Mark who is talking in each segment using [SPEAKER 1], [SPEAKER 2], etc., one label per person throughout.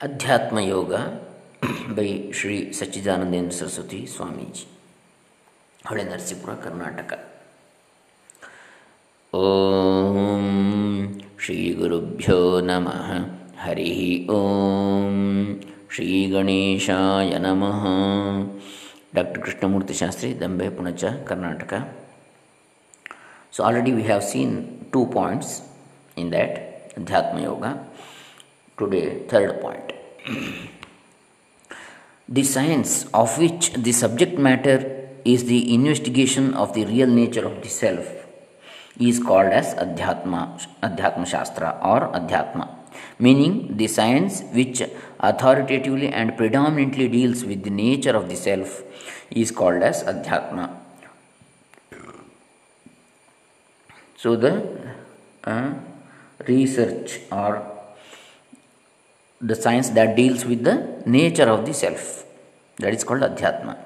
[SPEAKER 1] ಅಧ್ಯಾತ್ಮ ಯೋಗ ಬೈ ಶ್ರೀ ಸಚ್ಚಿದಾನಂದೇಂದ್ರ ಸರಸ್ವತಿ ಸ್ವಾಮೀಜಿ ಹೊಳೆ ನರಸೀಪುರ ಕರ್ನಾಟಕ ಓಂ ಶ್ರೀ ಗುರುಭ್ಯೋ ನಮಃ ಹರಿ ಓಂ ಶ್ರೀ ಗಣೇಶಾಯ ನಮಃ doctor Krishnamurthy Shastri Dambe Punacha Karnataka so already we have seen two points in that Adhyatma Yoga today third point. The science of which the subject matter is the investigation of the real nature of the self is called as adhyatma adhyatma shastra or adhyatma meaning the science which authoritatively and predominantly deals with the nature of the self is called as adhyatma. So the uh, research or the science that deals with the nature of the self. That is called Adhyatma.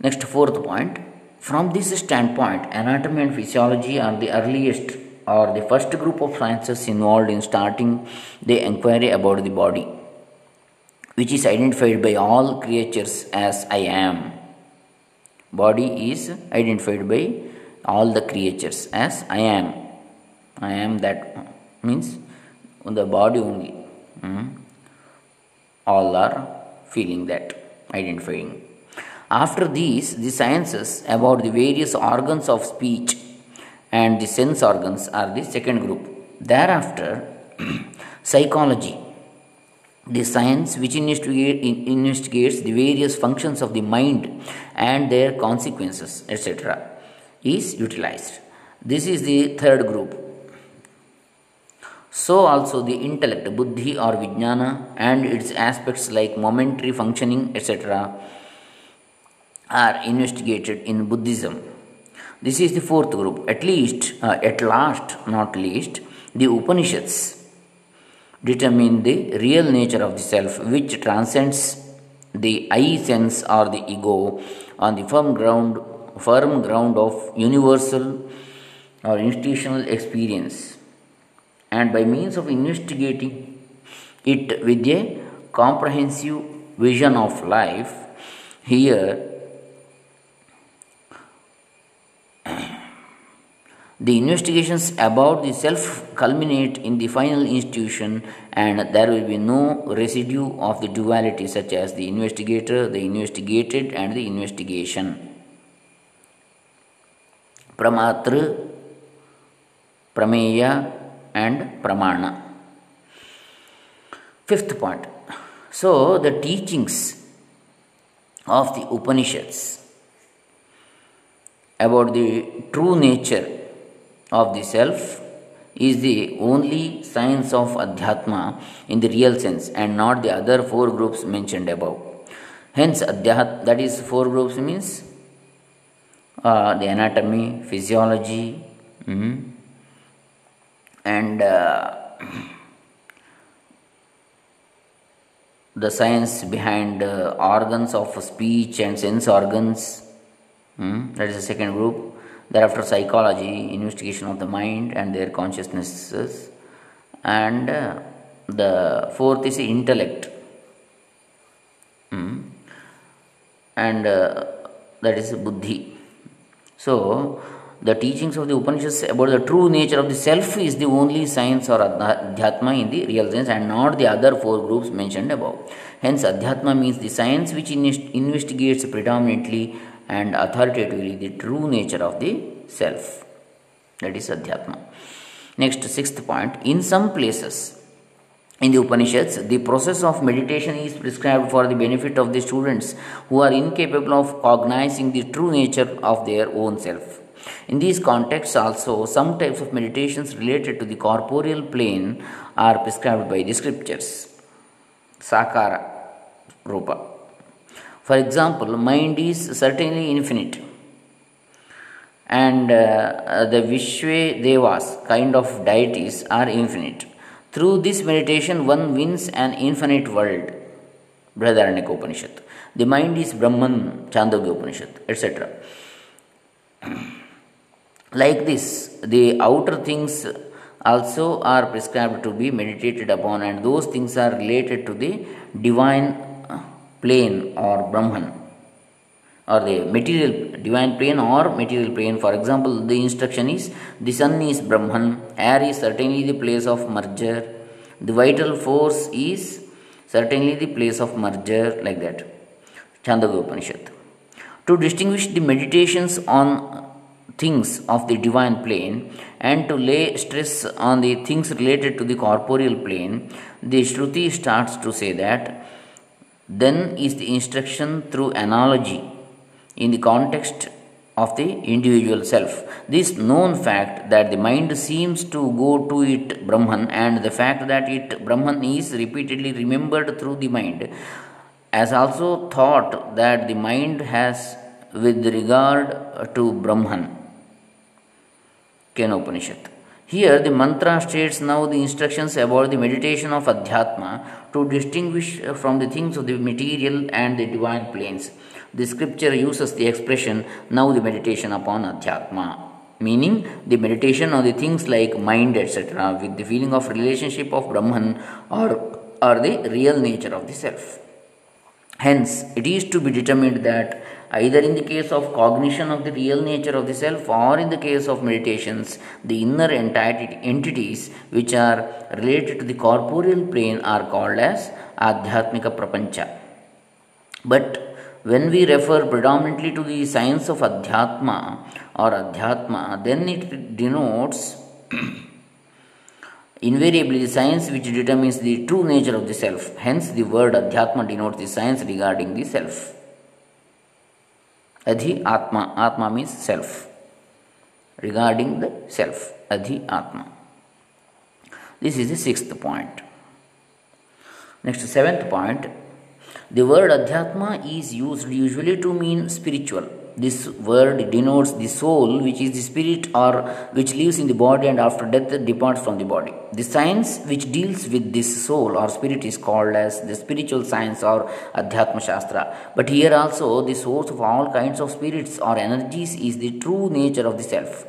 [SPEAKER 1] Next, fourth point. From this standpoint, anatomy and physiology are the earliest or the first group of sciences involved in starting the inquiry about the body, which is identified by all creatures as I am. Body is identified by all the creatures as I am. I am that means the body only. Mm. All are feeling that, identifying. After these, the sciences about the various organs of speech and the sense organs are the second group. Thereafter, psychology, the science which investigates the various functions of the mind and their consequences, etc., is utilized. This is the third group so also the intellect, buddhi or vijnana, and its aspects like momentary functioning, etc., are investigated in Buddhism. This is the fourth group. At least, uh, at last, not least, the Upanishads determine the real nature of the self, which transcends the I sense or the ego on the firm ground, firm ground of universal or intuitional experience and by means of investigating it with a comprehensive vision of life, here the investigations about the self culminate in the final intuition and there will be no residue of the duality such as the investigator the investigated and the investigation. Pramatra prameya and pramana. Fifth point. So, the teachings of the Upanishads about the true nature of the self is the only science of Adhyatma in the real sense and not the other four groups mentioned above. Hence, Adhyat, that is, four groups means uh, the anatomy, physiology, mm, and uh, the science behind uh, organs of speech and sense organs hmm? that is the second group thereafter psychology investigation of the mind and their consciousnesses and uh, the fourth is intellect hmm? and uh, that is buddhi so the teachings of the Upanishads about the true nature of the self is the only science or adhyatma in the real sense and not the other four groups mentioned above. Hence, adhyatma means the science which investigates predominantly and authoritatively the true nature of the self. That is adhyatma. Next, sixth point. In some places, in the Upanishads, the process of meditation is prescribed for the benefit of the students who are incapable of cognizing the true nature of their own self. In these contexts, also, some types of meditations related to the corporeal plane are prescribed by the scriptures. Sakara Rupa. For example, mind is certainly infinite, and uh, the Vishwe Devas kind of deities are infinite. Through this meditation, one wins an infinite world. Brihadaranyaka Upanishad. The mind is Brahman, Chandogya Upanishad, etc. Like this, the outer things also are prescribed to be meditated upon, and those things are related to the divine uh, plane or Brahman or the material divine plane or material plane. For example, the instruction is the sun is Brahman, air is certainly the place of merger, the vital force is certainly the place of merger, like that. Chandogya Upanishad. To distinguish the meditations on things of the divine plane and to lay stress on the things related to the corporeal plane, the Shruti starts to say that then is the instruction through analogy in the context of the individual self. This known fact that the mind seems to go to it Brahman and the fact that it Brahman is repeatedly remembered through the mind, as also thought that the mind has with regard to Brahman. Kena Upanishad. Here, the mantra states now the instructions about the meditation of Adhyatma to distinguish from the things of the material and the divine planes. The scripture uses the expression now the meditation upon Adhyatma, meaning the meditation on the things like mind, etc., with the feeling of relationship of Brahman or, or the real nature of the self. Hence, it is to be determined that either in the case of cognition of the real nature of the self or in the case of meditations, the inner entities which are related to the corporeal plane are called as Adhyatmika Prapancha. But when we refer predominantly to the science of Adhyatma or Adhyatma, then it denotes invariably the science which determines the true nature of the self. Hence, the word Adhyatma denotes the science regarding the self. Adhi Atma. Atma means self. Regarding the self. Adhi Atma. This is the sixth point. Next, seventh point the word Adhyatma is used usually to mean spiritual. This word denotes the soul, which is the spirit or which lives in the body and after death departs from the body. The science which deals with this soul or spirit is called as the spiritual science or Adhyatma Shastra. But here also, the source of all kinds of spirits or energies is the true nature of the self,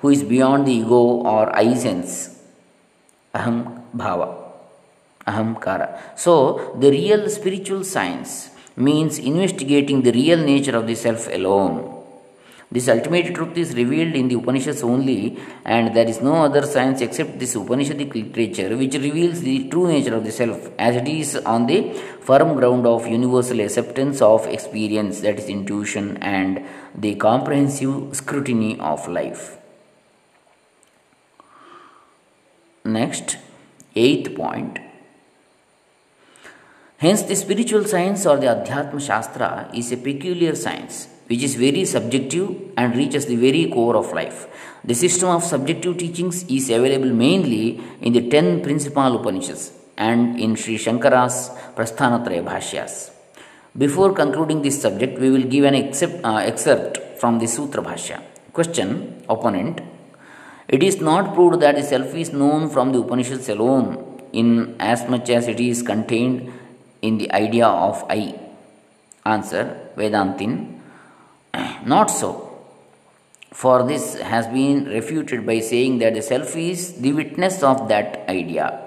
[SPEAKER 1] who is beyond the ego or I sense, Aham Bhava ahamkara. So, the real spiritual science means investigating the real nature of the self alone. This ultimate truth is revealed in the Upanishads only, and there is no other science except this Upanishadic literature which reveals the true nature of the self as it is on the firm ground of universal acceptance of experience, that is, intuition, and the comprehensive scrutiny of life. Next, eighth point Hence, the spiritual science or the Adhyatma Shastra is a peculiar science which is very subjective and reaches the very core of life. The system of subjective teachings is available mainly in the ten principal Upanishads and in Sri Shankara's Prasthanatraya Bhashyas. Before concluding this subject, we will give an uh, excerpt from the Sutra Bhashya. Question Opponent It is not proved that the self is known from the Upanishads alone, in as much as it is contained in the idea of I? Answer Vedantin Not so. For this has been refuted by saying that the self is the witness of that idea,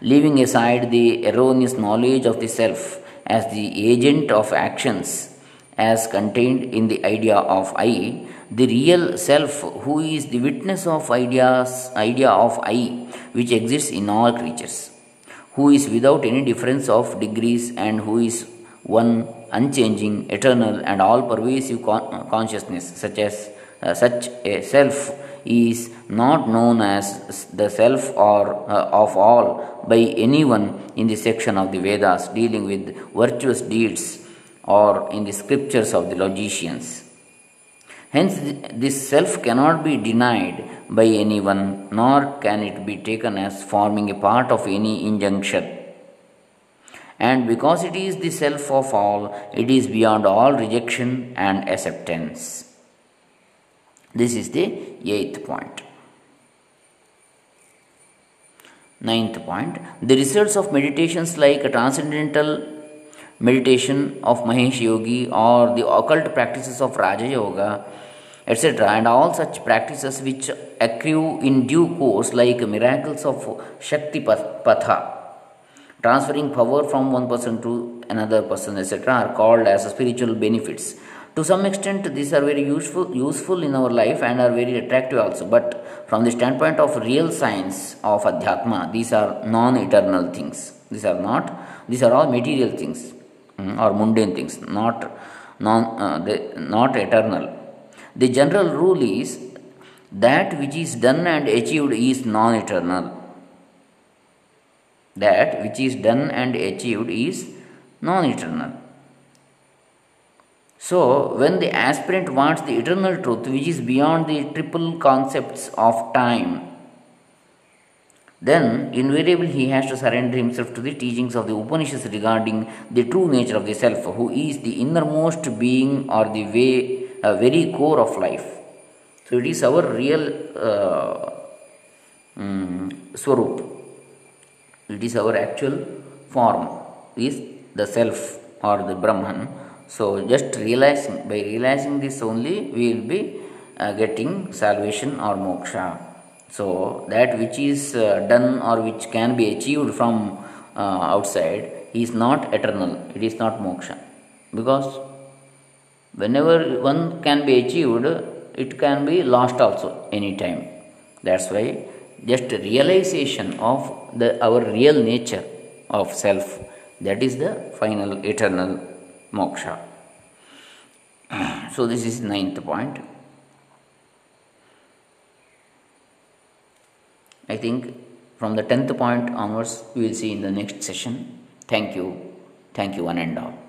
[SPEAKER 1] leaving aside the erroneous knowledge of the self as the agent of actions as contained in the idea of I, the real self who is the witness of ideas idea of I which exists in all creatures who is without any difference of degrees and who is one unchanging, eternal, and all pervasive con- consciousness, such as uh, such a self is not known as the self or uh, of all by anyone in the section of the Vedas dealing with virtuous deeds or in the scriptures of the logicians. Hence, this self cannot be denied by anyone, nor can it be taken as forming a part of any injunction. And because it is the self of all, it is beyond all rejection and acceptance. This is the eighth point. Ninth point the results of meditations like transcendental meditation of Mahesh Yogi or the occult practices of Raja Yoga etc. And all such practices which accrue in due course, like miracles of Shakti Patha, transferring power from one person to another person, etc., are called as spiritual benefits. To some extent, these are very useful, useful in our life and are very attractive also. But from the standpoint of real science of Adhyatma, these are non eternal things. These are not, these are all material things mm, or mundane things, not, non, uh, they, not eternal the general rule is that which is done and achieved is non eternal. That which is done and achieved is non eternal. So, when the aspirant wants the eternal truth, which is beyond the triple concepts of time, then invariably he has to surrender himself to the teachings of the Upanishads regarding the true nature of the self, who is the innermost being or the way a very core of life. So it is our real uh, um, swarup. It is our actual form, is the self or the Brahman. So just realizing, by realizing this only, we will be uh, getting salvation or moksha. So that which is uh, done or which can be achieved from uh, outside is not eternal. It is not moksha because whenever one can be achieved it can be lost also anytime. That's why just realization of the our real nature of self that is the final eternal moksha. So this is ninth point. I think from the 10th point onwards we will see in the next session. Thank you. Thank you one and all